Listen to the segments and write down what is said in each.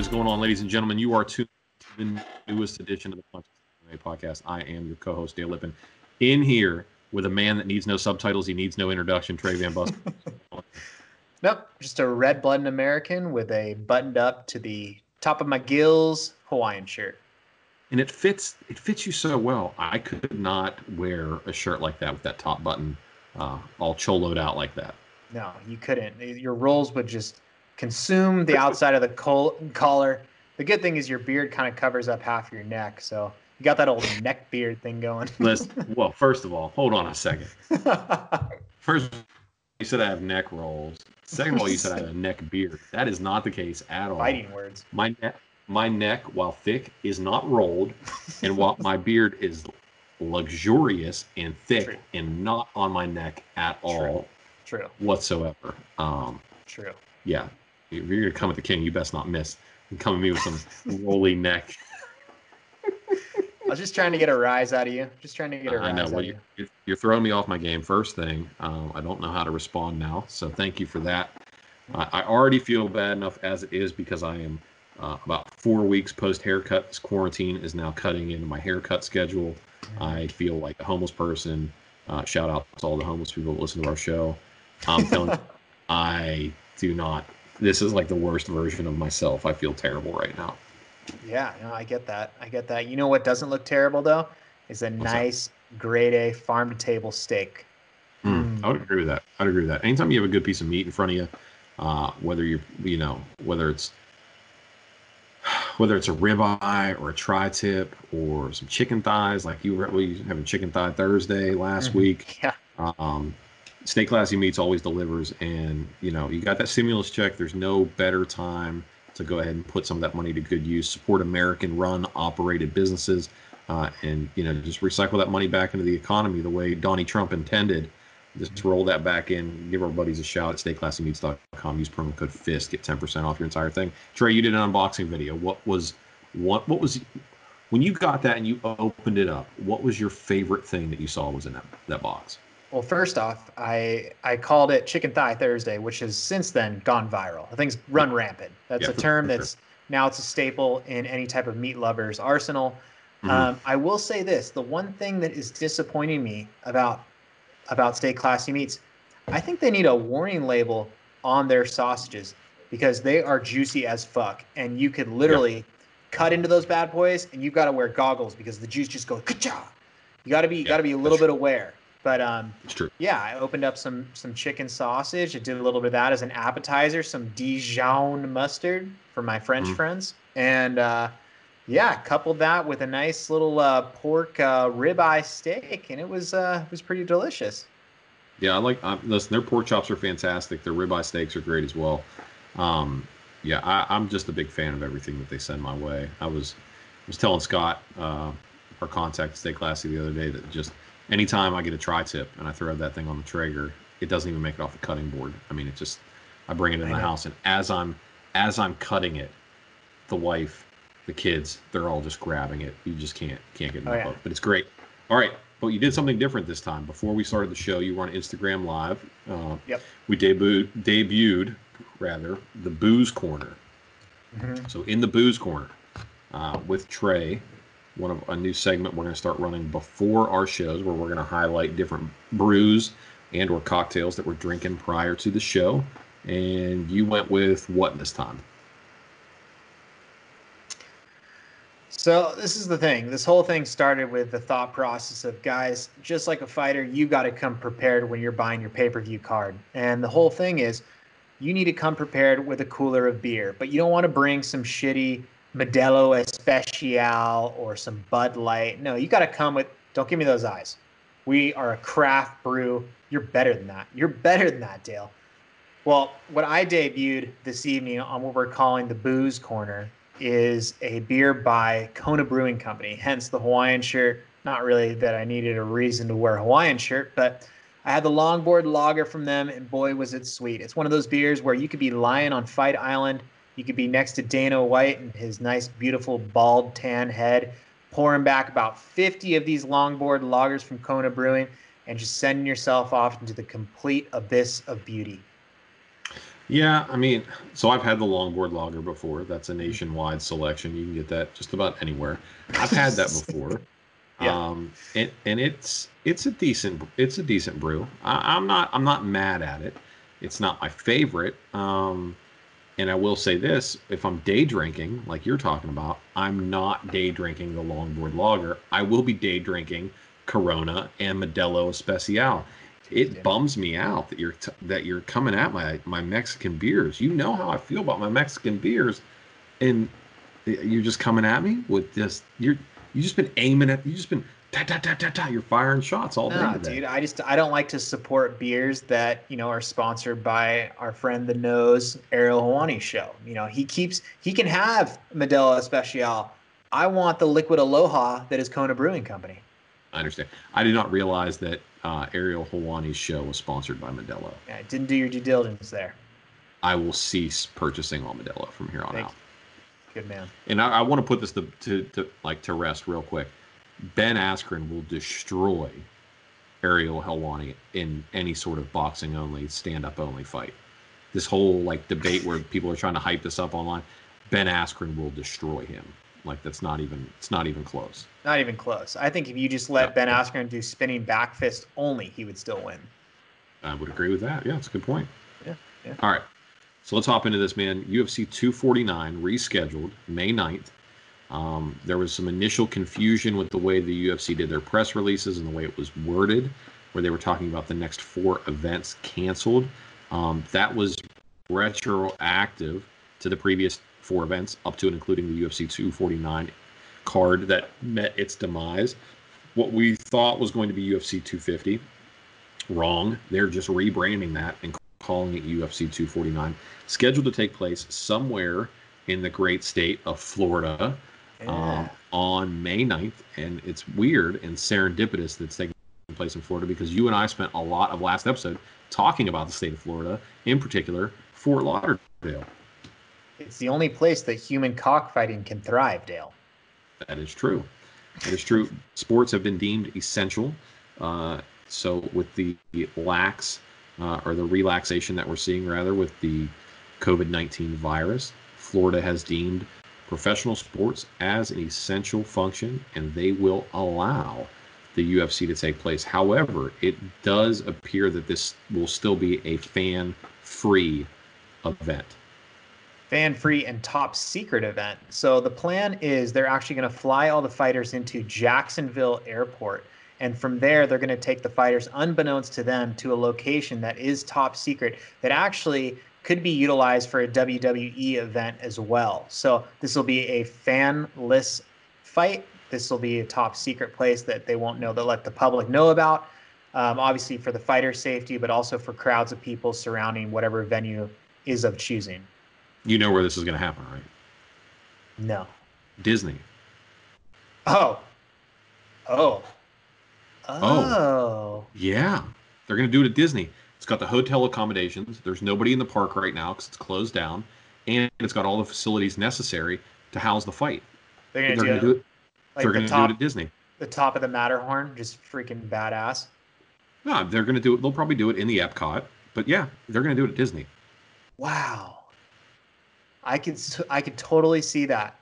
What is going on, ladies and gentlemen? You are tuned to the newest edition of the Punch podcast. I am your co-host, Dale Lippin, in here with a man that needs no subtitles. He needs no introduction. Trey Van Bus. Nope, just a red-blooded American with a buttoned up to the top of my gills Hawaiian shirt. and it fits. It fits you so well. I could not wear a shirt like that with that top button uh, all choloed out like that. No, you couldn't. Your rolls would just consume the outside of the col- collar. The good thing is your beard kind of covers up half your neck, so you got that old neck beard thing going. Listen, well, first of all, hold on a second. First, you said I have neck rolls. Second of all, you said I have a neck beard. That is not the case at all. Fighting words. My neck, my neck, while thick, is not rolled, and while my beard is luxurious and thick True. and not on my neck at all True. whatsoever. Um, True. yeah, if you're gonna come at the king, you best not miss. And come at me with some rolly neck. I was just trying to get a rise out of you. Just trying to get a rise I know. out Well, of you, you. you're- throwing me off my game. First thing, um, I don't know how to respond now, so thank you for that. I I already feel bad enough as it is because I am uh, about four weeks post haircut. This quarantine is now cutting into my haircut schedule. I feel like a homeless person. Uh, shout out to all the homeless people that listen to our show. I'm telling you, I do not. This is like the worst version of myself. I feel terrible right now. Yeah, no, I get that. I get that. You know what doesn't look terrible though? Is a that? nice grade A farm to table steak. Mm, I would agree with that. I'd agree with that. Anytime you have a good piece of meat in front of you, uh, whether you're, you know, whether it's whether it's a ribeye or a tri-tip or some chicken thighs, like you were we having chicken thigh Thursday last Mhm. week. Yeah. Um, Stay Classy Meats always delivers, and you know you got that stimulus check. There's no better time to go ahead and put some of that money to good use. Support American-run, operated businesses, uh, and you know just recycle that money back into the economy the way Donnie Trump intended. Just roll that back in. Give our buddies a shout at StayClassyMeats.com. Use promo code FIST. Get ten percent off your entire thing. Trey, you did an unboxing video. What was what? What was when you got that and you opened it up? What was your favorite thing that you saw was in that that box? Well, first off, I I called it Chicken Thigh Thursday, which has since then gone viral. The thing's run rampant. That's Yeah, a term for sure. that's now it's a staple in any type of meat lover's arsenal. Mhm. Um, I will say this: the one thing that is disappointing me about about Stay Classy Meats, I think they need a warning label on their sausages because they are juicy as fuck, and you could literally cut into those bad boys, and you've got to wear goggles because the juice just goes ka You got to be you Yeah, got to be a little bit aware. But um, It's true. yeah, I opened up some some chicken sausage. I did a little bit of that as an appetizer, some Dijon mustard for my French Mhm. friends, and uh, yeah, coupled that with a nice little uh, pork uh, ribeye steak, and it was uh, it was pretty delicious. Yeah, I like. Um, listen, their pork chops are fantastic. Their ribeye steaks are great as well. Um, yeah, I, I'm just a big fan of everything that they send my way. I was was telling Scott, uh, our contact at Stay Classy, the other day that just anytime I get a tri-tip and I throw that thing on the Traeger, it doesn't even make it off the cutting board. I mean, it just I bring it in I the know. house, and as I'm as I'm cutting it, the wife, the kids, they're all just grabbing it. You just can't can't get Oh, enough yeah. of it. But it's great. All right, but you did something different this time. Before we started the show, you were on Instagram Live. Uh, Yep. We debuted debuted rather the booze corner. So in the booze corner uh, with Trey, one of a new segment we're going to start running before our shows, where we're going to highlight different brews and or cocktails that we're drinking prior to the show. And you went with what this time? So this is the thing. This whole thing started with the thought process of guys, just like a fighter, you got to come prepared when you're buying your pay-per-view card. And the whole thing is you need to come prepared with a cooler of beer, but you don't want to bring some shitty Modelo Especial or some Bud Light. No, you got to come with don't give me those eyes. We are a craft brew. You're better than that. You're better than that, Dale. Well, what I debuted this evening on what we're calling the booze corner is a beer by Kona Brewing Company, hence the Hawaiian shirt. Not really that I needed a reason to wear a Hawaiian shirt, but I had the longboard lager from them, and boy, was it sweet. It's one of those beers where you could be lying on Fight Island, you could be next to Dana White and his nice, beautiful, bald, tan head, pouring back about 50 of these longboard lagers from Kona Brewing, and just sending yourself off into the complete abyss of beauty. Yeah, I mean, so I've had the longboard lager before. That's a nationwide selection. You can get that just about anywhere. I've had that before. yeah. Um, and, and it's it's a decent it's a decent brew. I, am not I'm not mad at it. It's not my favorite. Um, and I will say this: if I'm day drinking, like you're talking about, I'm not day drinking the longboard lager. I will be day drinking Corona and Modelo Especial it yeah. bums me out that you're t- that you're coming at my my Mexican beers. You know how I feel about my Mexican beers, and you're just coming at me with this. You're you just been aiming at. You just been ta ta ta ta ta. You're firing shots all day. today. dude. I just I don't like to support beers that you know are sponsored by our friend the Nose Ariel Helwani show. You know he keeps he can have Modelo Especial. I want the Liquid Aloha that is Kona Brewing Company. I understand. I did not realize that uh, Ariel Helwani's show was sponsored by Modelo. Yeah, didn't do your due diligence there. I will cease purchasing all Modelo from here on Thank out. You. Good man. And I, I want to put this to, to, to like to rest real quick. Ben Askren will destroy Ariel Helwani in any sort of boxing only, stand up only fight. This whole like debate where people are trying to hype this up online, Ben Askren will destroy him. Like that's not even it's not even close. Not even close. I think if you just let yeah. Ben Askren do spinning back fist only, he would still win. I would agree with that. Yeah, it's a good point. Yeah. yeah. All right. So let's hop into this, man. UFC 249 rescheduled May 9th. Um, there was some initial confusion with the way the UFC did their press releases and the way it was worded, where they were talking about the next four events canceled. Um, that was retroactive to the previous four events, up to and including the UFC 249 card that met its demise. What we thought was going to be UFC 250, wrong. They're just rebranding that and calling it UFC 249, scheduled to take place somewhere in the great state of Florida yeah. um, on May 9th. And it's weird and serendipitous that's taking place in Florida because you and I spent a lot of last episode talking about the state of Florida, in particular, Fort Lauderdale. It's the only place that human cockfighting can thrive, Dale. That is true. That is true. Sports have been deemed essential. Uh, so with the lax uh, or the relaxation that we're seeing rather with the COVID-19 virus, Florida has deemed professional sports as an essential function, and they will allow the UFC to take place. However, it does appear that this will still be a fan-free event fan free and top secret event. So the plan is they're actually going to fly all the fighters into Jacksonville Airport. And from there, they're going to take the fighters, unbeknownst to them, to a location that is top secret that actually could be utilized for a WWE event as well. So this will be a fanless fight. This will be a top secret place that they won't know, They'll let the public know about. Um, obviously, for the fighter safety, but also for crowds of people surrounding whatever venue is of choosing. You know where this is going to happen, right? No. Disney. Oh. Oh. Oh. Oh. Yeah. They're going to do it at Disney. It's got the hotel accommodations. There's nobody in the park right now because it's closed down. And it's got all the facilities necessary to house the fight. They're going to do, it. Like they're going to do it at Disney. The top of the Matterhorn, just freaking badass. No, they're going to do it. They'll probably do it in the Epcot. But yeah, they're going to do it at Disney. Wow. I can I could totally see that.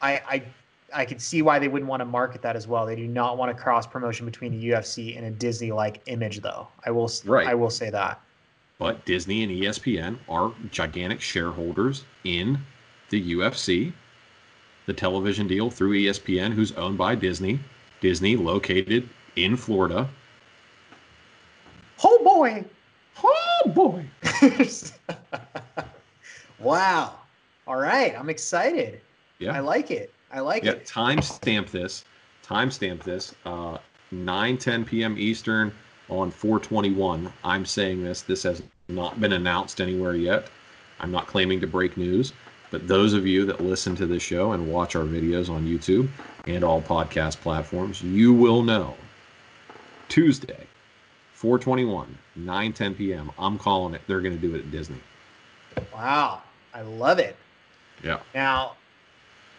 I I I could see why they wouldn't want to market that as well. They do not want a cross promotion between the UFC and a Disney like image, though. I will right. I will say that. But Disney and ESPN are gigantic shareholders in the UFC. The television deal through ESPN, who's owned by Disney. Disney located in Florida. Oh boy! Oh boy! Wow. All right. I'm excited. Yeah. I like it. I like it. yeah, it. Timestamp this. Timestamp this. Uh, 9 10 p.m. Eastern on 421. I'm saying this. This has not been announced anywhere yet. I'm not claiming to break news. But those of you that listen to this show and watch our videos on YouTube and all podcast platforms, you will know Tuesday, 421, 9 10 p.m. I'm calling it. They're going to do it at Disney. Wow. I love it. Yeah. Now,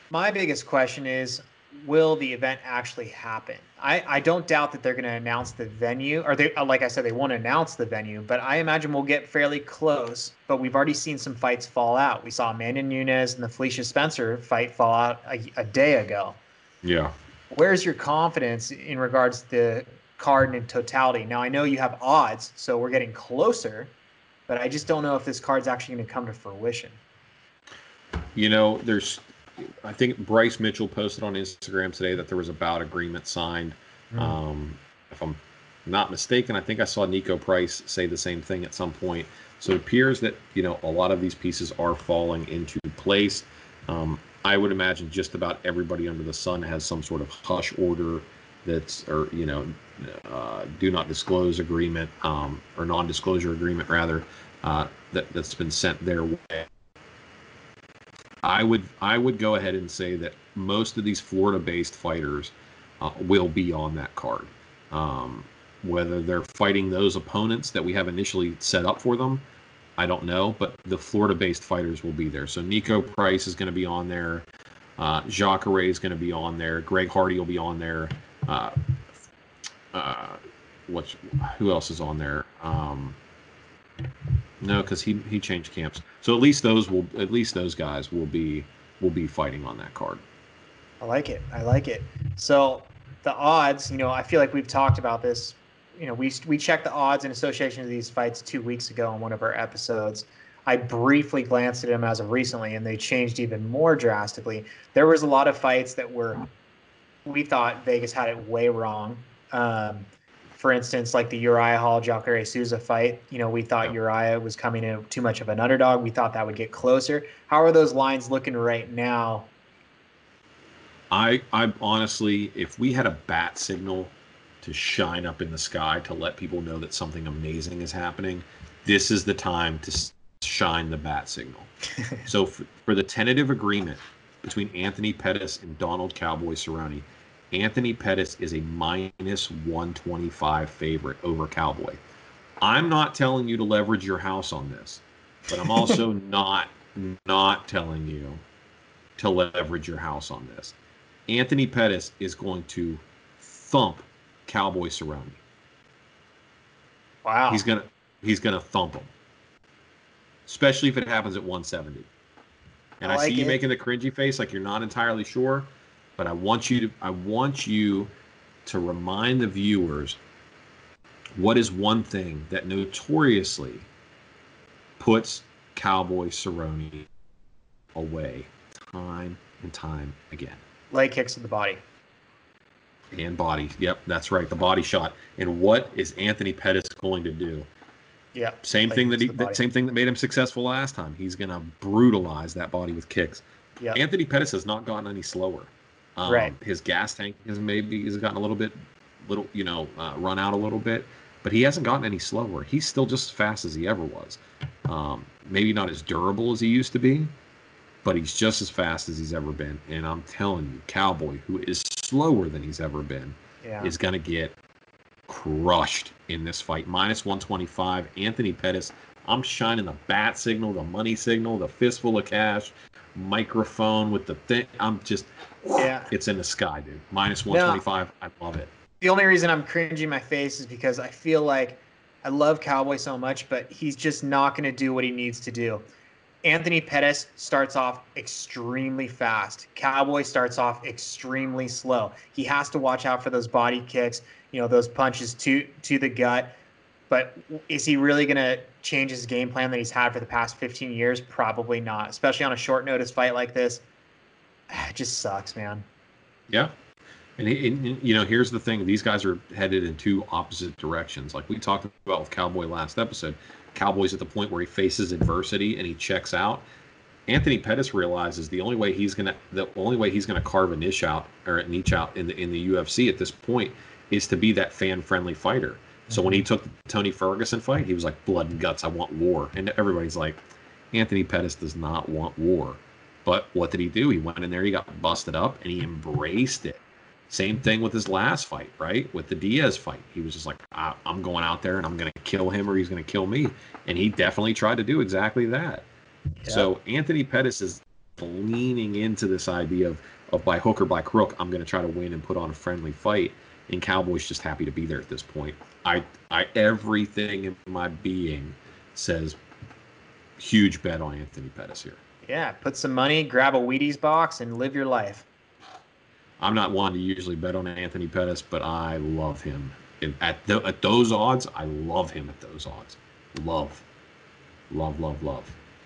my biggest question is will the event actually happen? I, I don't doubt that they're going to announce the venue, or they, uh, like I said, they won't announce the venue, but I imagine we'll get fairly close. But we've already seen some fights fall out. We saw Amanda Nunes and the Felicia Spencer fight fall out a, a day ago. Yeah. Where's your confidence in regards to the card in totality? Now, I know you have odds, so we're getting closer, but I just don't know if this card's actually going to come to fruition. You know, there's I think Bryce Mitchell posted on Instagram today that there was a bout agreement signed. Mm. Um, if I'm not mistaken, I think I saw Niko Price say the same thing at some point. So it appears that you know a lot of these pieces are falling into place. Um, I would imagine just about everybody under the sun has some sort of hush order that's or you know uh, do not disclose agreement um, or non-disclosure agreement rather uh, that that's been sent their way I would I would go ahead and say that most of these Florida-based fighters uh, will be on that card. Um, whether they're fighting those opponents that we have initially set up for them, I don't know. But the Florida-based fighters will be there. So Niko Price is going to be on there. Uh, Jacare is going to be on there. Greg Hardy will be on there. Uh, uh, what's who else is on there? Um, no, because he he changed camps. So at least those will at least those guys will be will be fighting on that card. I like it. I like it. So the odds, you know, I feel like we've talked about this. You know, we we checked the odds in association to these fights two weeks ago on one of our episodes. I briefly glanced at them as of recently, and they changed even more drastically. There was a lot of fights that were we thought Vegas had it way wrong. Um, for instance, like the Uriah Hall Jacare Souza fight, you know, we thought Uriah was coming in too much of an underdog. We thought that would get closer. How are those lines looking right now? I I honestly, if we had a bat signal to shine up in the sky to let people know that something amazing is happening, this is the time to shine the bat signal. so for, for the tentative agreement between Anthony Pettis and Donald Cowboy Cerrone, Anthony Pettis is a minus 125 favorite over Cowboy. I'm not telling you to leverage your house on this, but I'm also not not telling you to leverage your house on this. Anthony Pettis is going to thump Cowboy Cerrone. Wow. He's gonna he's gonna thump him. Especially if it happens at 170. And I, I see you making the cringy face like you're not entirely sure but I want you to I want you to remind the viewers what is one thing that notoriously puts Cowboy Cerrone away time and time again. Leg kicks to the body. And body. Yep, that's right. The body shot. And what is Anthony Pettis going to do? Yeah. Same thing that he that same thing that made him successful last time. He's going to brutalize that body with kicks. Yep. Anthony Pettis has not gotten any slower. Um, right. His gas tank has maybe has gotten a little bit, little you know, uh, run out a little bit, but he hasn't gotten any slower. He's still just as fast as he ever was. Um, maybe not as durable as he used to be, but he's just as fast as he's ever been. And I'm telling you, Cowboy, who is slower than he's ever been, yeah. is going to get crushed in this fight. Minus 125. Anthony Pettis. I'm shining the bat signal, the money signal, the fistful of cash, microphone with the thing. I'm just yeah, it's in the sky, dude. Minus 125. I love it. The only reason I'm cringing my face is because I feel like I love Cowboy so much, but he's just not going to do what he needs to do. Anthony Pettis starts off extremely fast. Cowboy starts off extremely slow. He has to watch out for those body kicks, you know, those punches to to the gut. But is he really going to change his game plan that he's had for the past 15 years? Probably not, especially on a short notice fight like this. It just sucks, man. Yeah. And, and, you know, here's the thing: these guys are headed in two opposite directions. Like we talked about with Cowboy last episode, Cowboy's at the point where he faces adversity and he checks out. Anthony Pettis realizes the only way he's gonna the only way he's gonna carve a niche out or a niche out in the in the UFC at this point is to be that fan friendly fighter. So when he took the Tony Ferguson fight, he was like blood and guts. I want war, and everybody's like, Anthony Pettis does not want war. But what did he do? He went in there, he got busted up, and he embraced it. Same thing with his last fight, right? With the Diaz fight. He was just like, I- am going out there and I'm going to kill him or he's going to kill me. And he definitely tried to do exactly that. So Anthony Pettis is leaning into this idea of, of by hook or by crook, I'm going to try to win and put on a friendly fight. And Cowboys just happy to be there at this point. I, I everything in my being says huge bet on Anthony Pettis here. Yeah, put some money, grab a Wheaties box, and live your life. I'm not one to usually bet on Anthony Pettis, but I love him. and At the, at those odds, I love him at those odds. Love, love, love, love.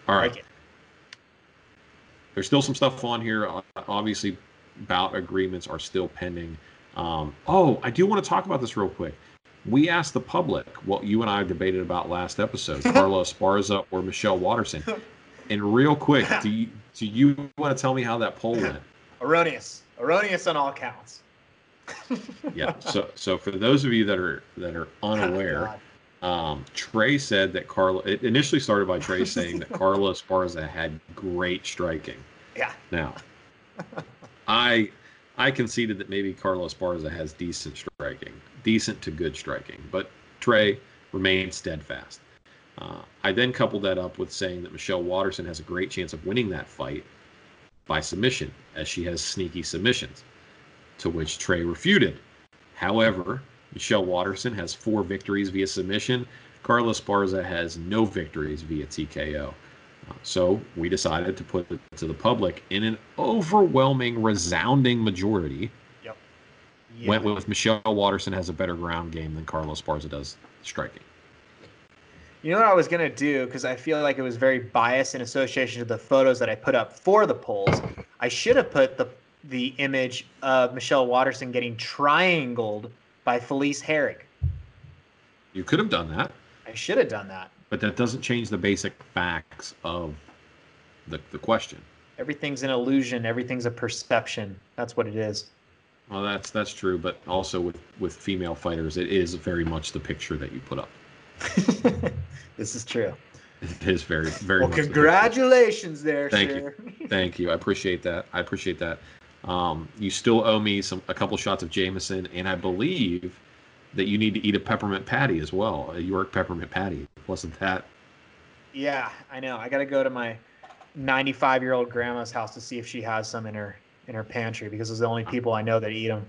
All right. Like There's still some stuff on here. Obviously, bout agreements are still pending. Um, oh, I do want to talk about this real quick. We asked the public what you and I debated about last episode: Carla Esparza or Michelle Waterson. And real quick, do you, do you want to tell me how that poll went? Erroneous. Erroneous on all counts. yeah. So so for those of you that are that are unaware, um, Trey said that Carla. It initially started by Trey saying that Carla Esparza had great striking. Yeah. Now, I I conceded that maybe Carla Esparza has decent striking, decent to good striking, but Trey remained steadfast. Uh, I then coupled that up with saying that Michelle Waterson has a great chance of winning that fight by submission, as she has sneaky submissions, to which Trey refuted. However, Michelle Waterson has four victories via submission. Carla Esparza has no victories via TKO. So we decided to put it to the public in an overwhelming, resounding majority. Yep. Went with Michelle Waterson has a better ground game than Carla Esparza does striking. You know what I was gonna do because I feel like it was very biased in association to the photos that I put up for the polls. I should have put the the image of Michelle Waterson getting triangled by Felice Herrig. You could have done that. I should have done that. But that doesn't change the basic facts of the the question. Everything's an illusion. Everything's a perception. That's what it is. Well, that's that's true, but also with with female fighters, it is very much the picture that you put up. this is true. It is very, very. Well, congratulations, there, Thank sir. you, thank you. I appreciate that. I appreciate that. Um, you still owe me some a couple shots of Jameson, and I believe that you need to eat a peppermint patty as well, a York peppermint patty. Wasn't that? Yeah, I know. I got to go to my 95 year old grandma's house to see if she has some in her in her pantry because it's the only people I know that eat them.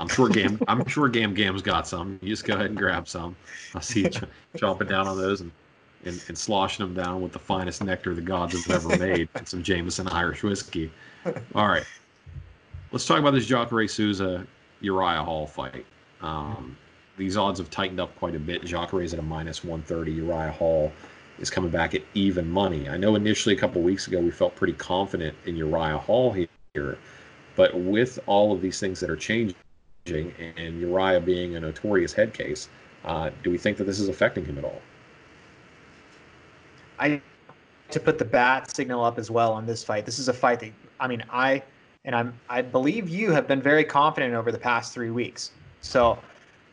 I'm sure Gam. I'm sure Gam Gam's got some. You just go ahead and grab some. I see you ch- chomping down on those and, and, and sloshing them down with the finest nectar the gods have ever made and some Jameson Irish whiskey. All right, let's talk about this Jacare Souza Uriah Hall fight. Um, these odds have tightened up quite a bit. Jacare is at a minus 130. Uriah Hall is coming back at even money. I know initially a couple weeks ago we felt pretty confident in Uriah Hall here, but with all of these things that are changing and Uriah being a notorious head case, uh, do we think that this is affecting him at all? I to put the bat signal up as well on this fight. This is a fight that I mean I and I'm I believe you have been very confident over the past three weeks. So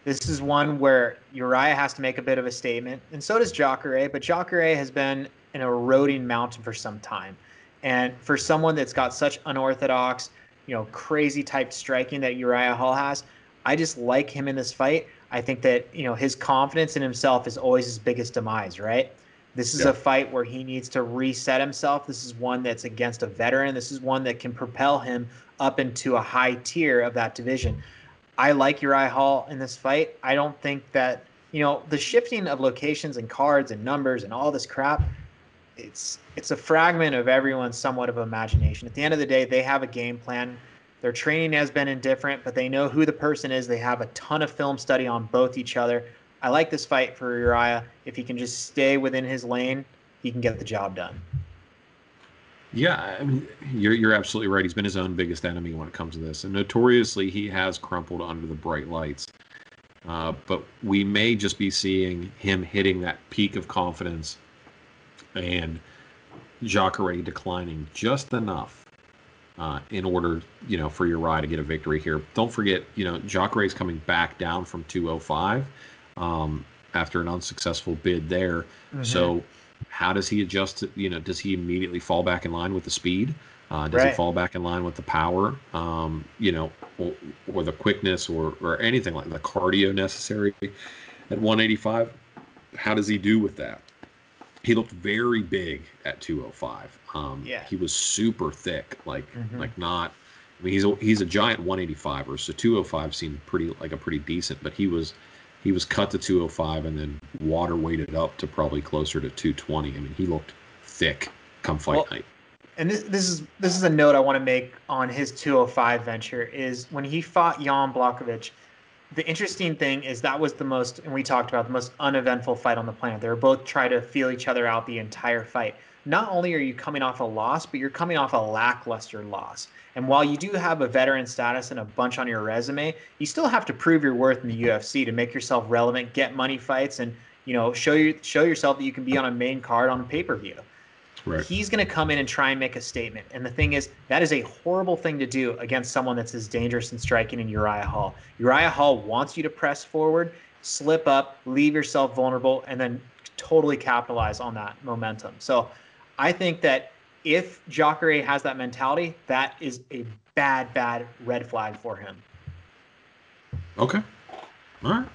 this is one where Uriah has to make a bit of a statement, and so does Jacare. But Jacare has been an eroding mountain for some time, and for someone that's got such unorthodox you know, crazy type striking that Uriah Hall has. I just like him in this fight. I think that, you know, his confidence in himself is always his biggest demise, right? This is yeah. a fight where he needs to reset himself. This is one that's against a veteran. This is one that can propel him up into a high tier of that division. I like Uriah Hall in this fight. I don't think that, you know, the shifting of locations and cards and numbers and all this crap, it's it's a fragment of everyone's somewhat of imagination. At the end of the day, they have a game plan. Their training has been indifferent, but they know who the person is. They have a ton of film study on both each other. I like this fight for Uriah. If he can just stay within his lane, he can get the job done. Yeah, I mean, you're you're absolutely right. He's been his own biggest enemy when it comes to this, and notoriously, he has crumpled under the bright lights. Uh, but we may just be seeing him hitting that peak of confidence and Jacare declining just enough uh, in order, you know, for Uriah to get a victory here. Don't forget, you know, Jacare is coming back down from 205 um, after an unsuccessful bid there. Mm-hmm. So how does he adjust? To, you know, does he immediately fall back in line with the speed? Uh, does Right. he fall back in line with the power? Um, you know, or, or the quickness, or or anything like the cardio necessary at 185? How does he do with that? He looked very big at 205. Um, Yeah. he was super thick, like Mhm. like not. I mean, he's a, he's a giant 185er, so 205 seemed pretty like a pretty decent, but he was he was cut to 205 and then water weighted up to probably closer to 220. I mean, he looked thick come fight Well, night. and this this is this is a note I want to make on his 205 venture is when he fought Jan Blachowicz. The interesting thing is that was the most, and we talked about the most uneventful fight on the planet. They were both trying to feel each other out the entire fight. Not only are you coming off a loss, but you're coming off a lackluster loss. And while you do have a veteran status and a bunch on your resume, you still have to prove your worth in the UFC to make yourself relevant, get money fights, and you know show you show yourself that you can be on a main card on a pay per view Right. he's going to come in and try and make a statement. And the thing is, that is a horrible thing to do against someone that's as dangerous and striking in Uriah Hall. Uriah Hall wants you to press forward, slip up, leave yourself vulnerable, and then totally capitalize on that momentum. So I think that if Jacare has that mentality, that is a bad, bad red flag for him. Okay. All right.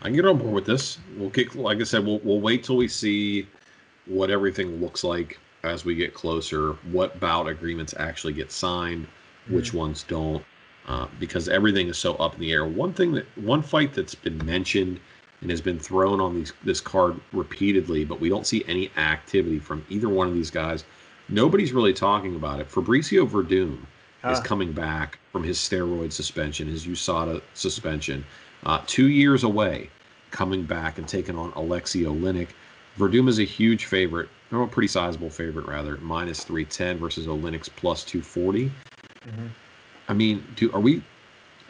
I can get on board with this. We'll kick. Like I said, we'll we'll wait till we see what everything looks like as we get closer. What bout agreements actually get signed, which ones don't, uh, because everything is so up in the air. One thing that one fight that's been mentioned and has been thrown on these this card repeatedly, but we don't see any activity from either one of these guys. Nobody's really talking about it. Fabricio Werdum is coming back from his steroid suspension, his USADA suspension, uh, two years away, coming back and taking on Alexei Oleinik. Werdum is a huge favorite, or a pretty sizable favorite rather, minus 310 versus Oleinik's plus 240. Mhm. I mean, do are we?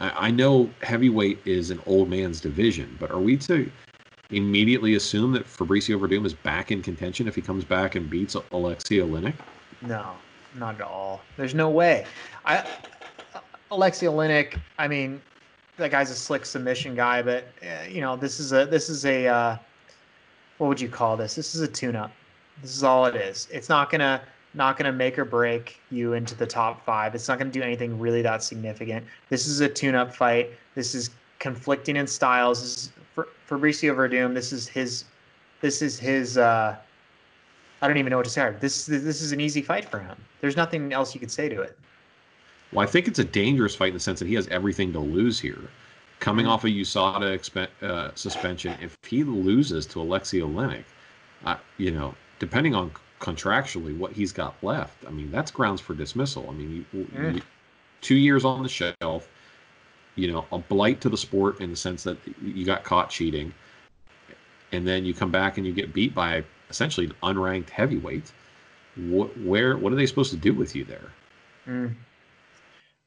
I, I know heavyweight is an old man's division, but are we to immediately assume that Fabricio Werdum is back in contention if he comes back and beats Alexei Oleinik? No, not at all. There's no way. I Alexei Oleinik, I mean, that guy's a slick submission guy, but uh, you know, this is a this is a uh, what would you call this? This is a tune-up. This is all it is. It's not gonna not gonna make or break you into the top five. It's not gonna do anything really that significant. This is a tune-up fight. This is conflicting in styles. This is for Fabricio Werdum. This is his. This is his. uh I don't even know what to say. This this is an easy fight for him. There's nothing else you could say to it. Well, I think it's a dangerous fight in the sense that he has everything to lose here. Coming off a USADA expe- uh, suspension, if he loses to Alexei Oleinik, uh, you know, depending on contractually what he's got left, I mean, that's grounds for dismissal. I mean, you, Mm. you, two years on the shelf, you know, a blight to the sport in the sense that you got caught cheating, and then you come back and you get beat by essentially an unranked heavyweight. What, where, what are they supposed to do with you there? Mm.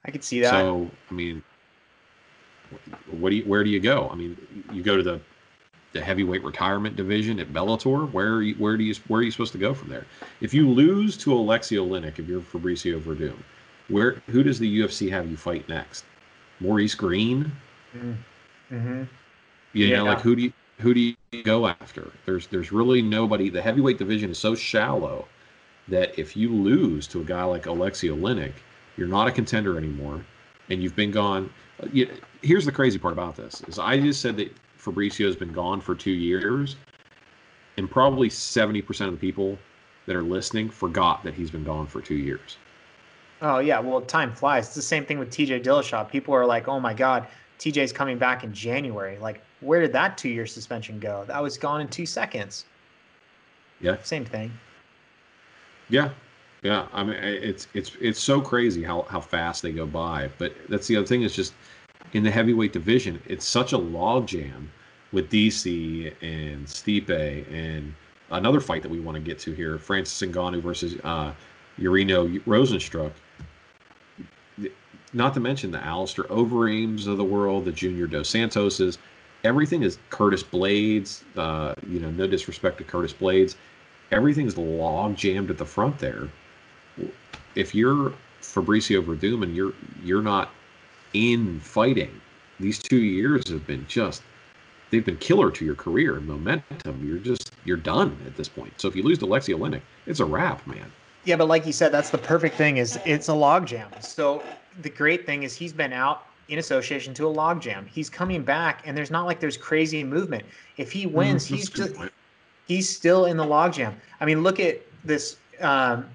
I could see that. So, I mean, what do you, where do you go? I mean, you go to the the heavyweight retirement division at Bellator. Where are you, where do you where are you supposed to go from there? If you lose to Alexei Oleinik, if you're Fabricio Werdum, where who does the UFC have you fight next? Maurice Greene? Mm. hmm You know, Yeah. like who do you who do you go after? There's there's really nobody. The heavyweight division is so shallow that if you lose to a guy like Alexei Oleinik, you're not a contender anymore, and you've been gone. You, here's the crazy part about this: is I just said that Fabricio has been gone for two years, and probably 70% of the people that are listening forgot that he's been gone for two years. Oh yeah, well time flies. It's the same thing with TJ Dillashaw. People are like, "Oh my God, TJ's coming back in January." Like, where did that two-year suspension go? That was gone in two seconds. Yeah. Same thing. Yeah, yeah. I mean, it's it's it's so crazy how how fast they go by. But that's the other thing is just in the heavyweight division, it's such a logjam with DC and Stipe and another fight that we want to get to here: Francis Ngannou versus uh, Urino Rozenstruik. Not to mention the Alistair Overeems of the world, the Junior Dos Santoses. Everything is Curtis Blaydes. Uh, you know, no disrespect to Curtis Blaydes everything's log jammed at the front there. If you're Fabricio Werdum and you're you're not in fighting, these two years have been just they've been killer to your career and momentum. You're just you're done at this point. So if you lose to Lexi Olynyk, it's a wrap, man. Yeah, but like you said, that's the perfect thing. Is it's a logjam. So the great thing is he's been out in association to a logjam. He's coming back, and there's not like there's crazy movement. If he wins, mm, he's just he's still in the logjam. I mean, look at this um,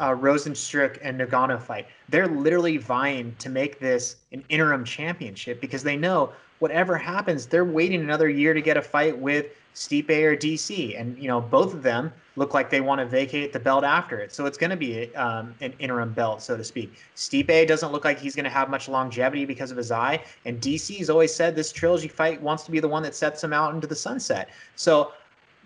uh, Rozenstruik and Ngannou fight. They're literally vying to make this an interim championship because they know whatever happens, they're waiting another year to get a fight with Stipe or DC, and you know both of them look like they want to vacate the belt after it. So it's going to be um, an interim belt, so to speak. Stipe doesn't look like he's going to have much longevity because of his eye, and DC has always said this trilogy fight wants to be the one that sets him out into the sunset. So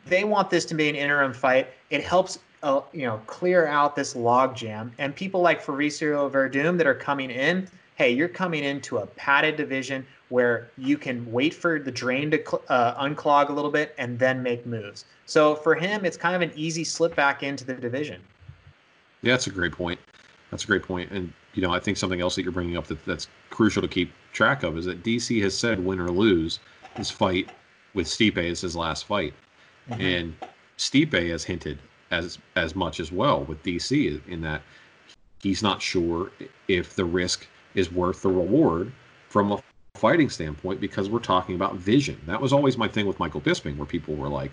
they want this to be an interim fight. It helps. Uh, you know, clear out this logjam, and people like Fabricio Werdum that are coming in. Hey, you're coming into a padded division where you can wait for the drain to uh, unclog a little bit and then make moves. So for him, it's kind of an easy slip back into the division. Yeah, that's a great point. That's a great point. And you know, I think something else that you're bringing up that, that's crucial to keep track of is that DC has said win or lose, his fight with Stipe is his last fight, mm-hmm. and Stipe has hinted as as much as well with DC in that he's not sure if the risk is worth the reward from a fighting standpoint because we're talking about vision. That was always my thing with Michael Bisping, where people were like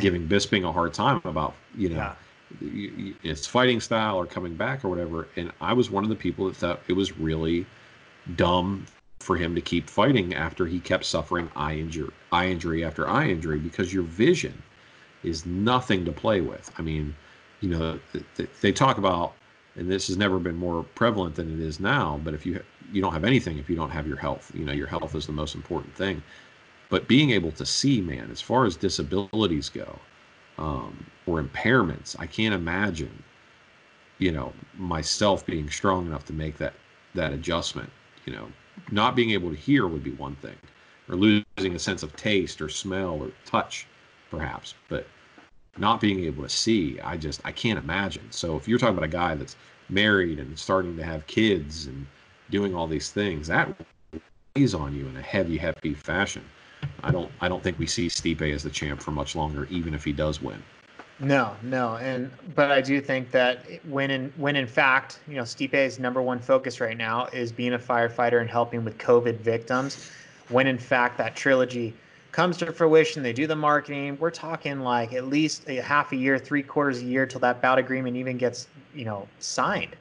giving Bisping a hard time about, you know, yeah. its fighting style or coming back or whatever. And I was one of the people that thought it was really dumb for him to keep fighting after he kept suffering eye injury, eye injury after eye injury because your vision is nothing to play with. I mean, you know, they talk about and this has never been more prevalent than it is now but if you you don't have anything if you don't have your health. You know your health is the most important thing. But being able to see man as far as disabilities go um, or impairments i can't imagine you know myself being strong enough to make that that adjustment you know. Not being able to hear would be one thing or losing a sense of taste or smell or touch perhaps but not being able to see, I just I can't imagine. So if you're talking about a guy that's married and starting to have kids and doing all these things, that weighs on you in a heavy, heavy fashion. I don't I don't think we see Stipe as the champ for much longer, even if he does win. No, no, and but I do think that when in when in fact, you know, Stipe's number one focus right now is being a firefighter and helping with COVID victims. When in fact that trilogy comes to fruition, they do the marketing. We're talking like at least a half a year, three quarters a year till that bout agreement even gets, you know, signed.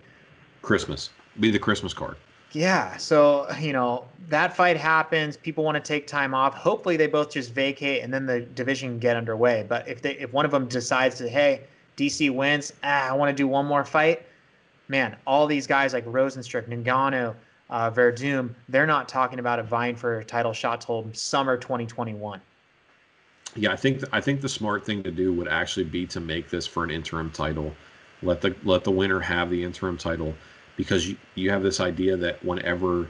Christmas. Be the Christmas card. Yeah. So, you know, that fight happens. People want to take time off. Hopefully they both just vacate and then the division get underway. But if they if one of them decides to, hey, DC wins, ah, I want to do one more fight, man, all these guys like Rozenstruik, Ngannou, uh, Werdum, they're not talking about a vying for a title shot till summer 2021. Yeah, I think I think the smart thing to do would actually be to make this for an interim title. Let the let the winner have the interim title because you, you have this idea that whenever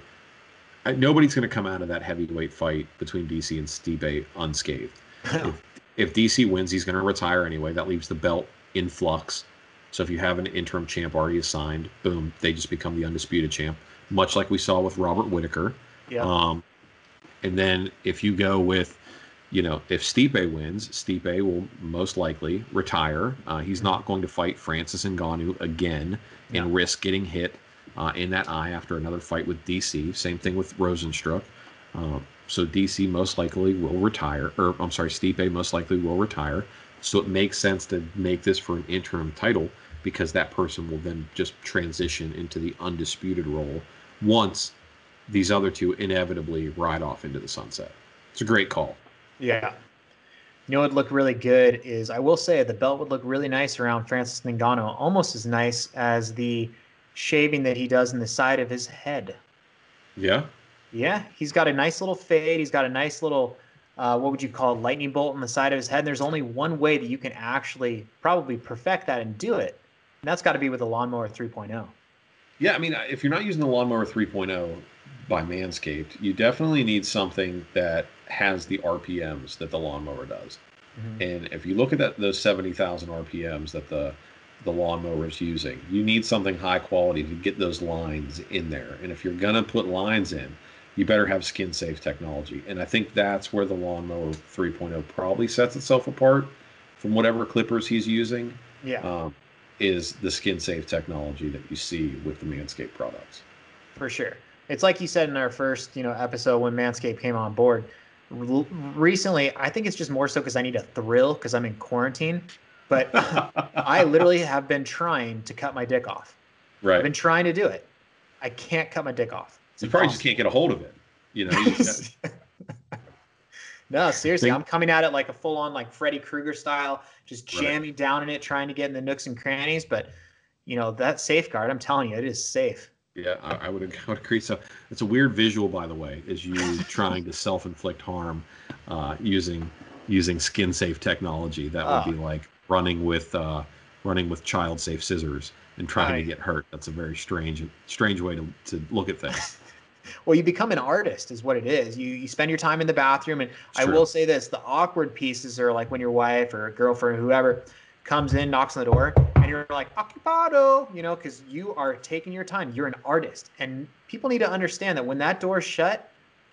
nobody's going to come out of that heavyweight fight between DC and Stipe unscathed. if, if DC wins, he's going to retire anyway. That leaves the belt in flux. So if you have an interim champ already assigned, boom, they just become the undisputed champ much like we saw with Robert Whitaker. Yeah. Um, and then if you go with, you know, if Stipe wins, Stipe will most likely retire. Uh, he's mm-hmm. not going to fight Francis Ngannou again and yeah. risk getting hit uh, in that eye after another fight with DC. Same thing with Rozenstruik. Uh, so DC most likely will retire, or I'm sorry, Stipe most likely will retire. So it makes sense to make this for an interim title because that person will then just transition into the undisputed role once these other two inevitably ride off into the sunset. It's a great call. Yeah. You know what would look really good is I will say the belt would look really nice around Francis Ngannou, almost as nice as the shaving that he does in the side of his head. Yeah. Yeah, he's got a nice little fade. He's got a nice little, uh, what would you call, it, lightning bolt in the side of his head. And there's only one way that you can actually probably perfect that and do it, and that's got to be with a lawnmower 3.0. Yeah, I mean, if you're not using the lawnmower 3.0 by Manscaped, you definitely need something that has the RPMs that the lawnmower does. Mm-hmm. And if you look at that, those 70,000 RPMs that the the lawnmower is using, you need something high quality to get those lines in there. And if you're gonna put lines in, you better have skin safe technology. And I think that's where the lawnmower 3.0 probably sets itself apart from whatever clippers he's using, Yeah. um, is the skin safe technology that you see with the Manscaped products. for sure. It's like you said in our first, you know, episode when Manscaped came on board. Recently, I think it's just more so because I need a thrill because I'm in quarantine. But I literally have been trying to cut my dick off. Right. I've been trying to do it. I can't cut my dick off. It's You probably just can't get a hold of it. You know, you no, seriously, Think- I'm coming at it like a full on like Freddy Krueger style, just Right. jamming down in it, trying to get in the nooks and crannies. But you know, that safeguard, I'm telling you, it is safe. Yeah, I, I would I would agree. So it's a weird visual, by the way, is you trying to self-inflict harm uh, using using skin-safe technology. That would Ah. be like running with uh, running with child-safe scissors and trying Right. to get hurt. That's a very strange strange way to, to look at things. Well, you become an artist, is what it is. You you spend your time in the bathroom, and I true. will say this: the awkward pieces are like when your wife or girlfriend or whoever comes in, knocks on the door, and you're like occupado, you know, because you are taking your time. You're an artist, and people need to understand that when that door's shut,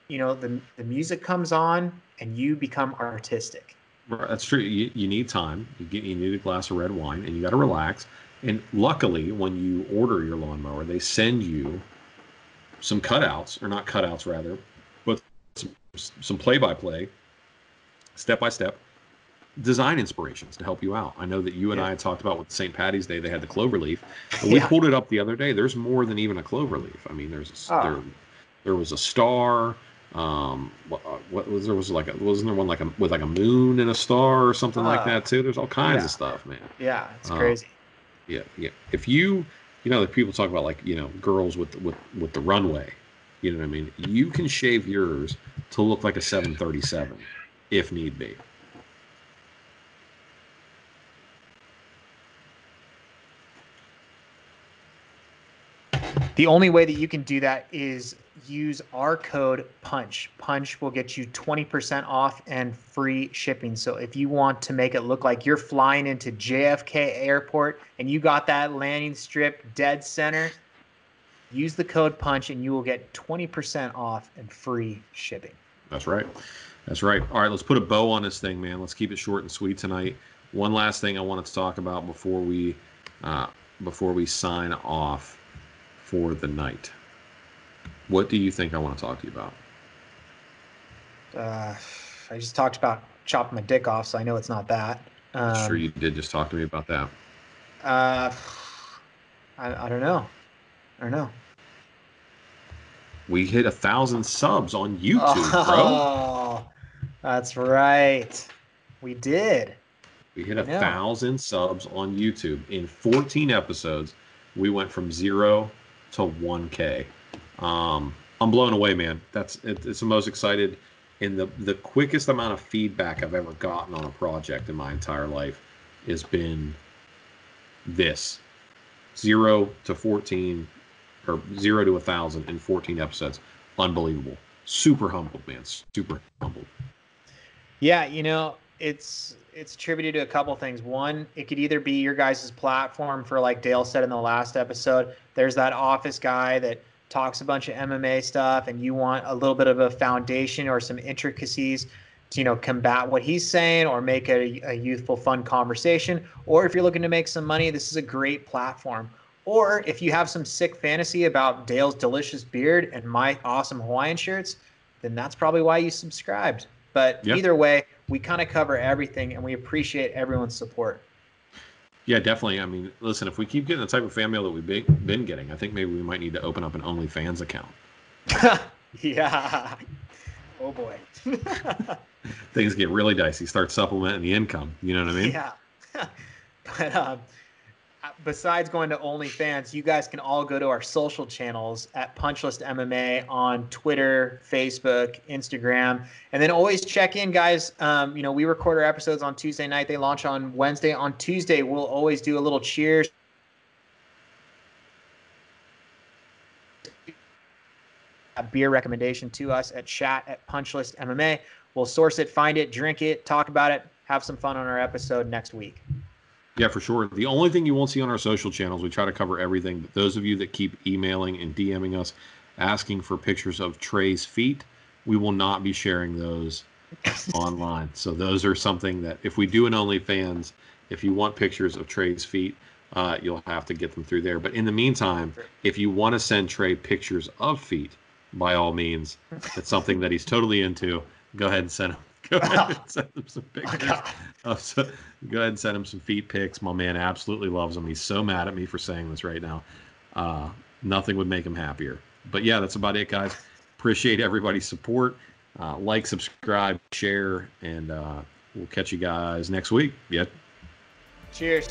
you know, the the music comes on, and you become artistic. Right, That's true. You, you need time. You get you need a glass of red wine, and you got to relax. And luckily, when you order your lawnmower, they send you some cutouts, or not cutouts, rather, but some, some play-by-play, step-by-step design inspirations to help you out. I know that you and Yeah. I had talked about with St. Patty's Day, they had the clover leaf. And we Yeah. pulled it up the other day. There's more than even a clover leaf. I mean, there's Oh. there, there was a star. Um, what, uh, what was there was like a, wasn't there one like a with like a moon and a star or something like Ah. that too? There's all kinds Yeah. of stuff, man. Yeah, it's Oh. crazy. Yeah, yeah. If you, you know, the people talk about like you know girls with with with the runway. You know what I mean? You can shave yours to look like a 737 if need be. The only way that you can do that is use our code PUNCH. PUNCH will get you 20% off and free shipping. So if you want to make it look like you're flying into JFK Airport and you got that landing strip dead center, use the code PUNCH and you will get 20% off and free shipping. That's right. That's right. All right, let's put a bow on this thing, man. Let's keep it short and sweet tonight. One last thing I wanted to talk about before we uh, before we sign off for the night. What do you think I want to talk to you about? Uh, I just talked about chopping my dick off, so I know it's not that. Um, sure, you did just talk to me about that. Uh, I, I don't know. I don't know. We hit a thousand subs on YouTube, oh, that's right. We did. We hit a thousand subs on YouTube in 14 episodes. We went from zero to 1K. Um, I'm blown away, man. That's it, it's the most excited and the the quickest amount of feedback I've ever gotten on a project in my entire life has been this zero to 14 or zero to a thousand in 14 episodes. Unbelievable. Super humbled, man. Super humbled. Yeah, you know, it's it's attributed to a couple things. One, it could either be your guys' platform for like Dale said in the last episode. There's that office guy that talks a bunch of MMA stuff, and you want a little bit of a foundation or some intricacies to you know combat what he's saying or make a, a youthful, fun conversation. Or if you're looking to make some money, this is a great platform. Or if you have some sick fantasy about Dale's delicious beard and my awesome Hawaiian shirts, then that's probably why you subscribed. But Yep. either way, we kind of cover everything and we appreciate everyone's support. Yeah, definitely. I mean, listen, if we keep getting the type of fan mail that we've been, getting, I think maybe we might need to open up an OnlyFans account. yeah. Oh boy. Things get really dicey. Start supplementing the income. You know what I mean? yeah. but um, besides going to OnlyFans, you guys can all go to our social channels at Punchlist MMA on Twitter, Facebook, Instagram, and then always check in, guys. Um, you know, we record our episodes on Tuesday night. They launch on Wednesday. On Tuesday, we'll always do a little cheers. A beer recommendation to us at chat at Punchlist MMA. We'll source it, find it, drink it, talk about it, have some fun on our episode next week. Yeah, for sure. The only thing you won't see on our social channels, we try to cover everything. But those of you that keep emailing and DMing us asking for pictures of Trey's feet, we will not be sharing those online. So those are something that if we do an OnlyFans, if you want pictures of Trey's feet, uh, you'll have to get them through there. But in the meantime, if you want to send Trey pictures of feet, by all means, it's something that he's totally into. Go ahead and send him. Go ahead and send him some pictures. Oh, so go ahead and send him some feet pics. My man absolutely loves them. He's so mad at me for saying this right now. Uh, nothing would make him happier. But yeah, that's about it, guys. Appreciate everybody's support. Uh, like, subscribe, share, and uh, we'll catch you guys next week. Yeah. Cheers.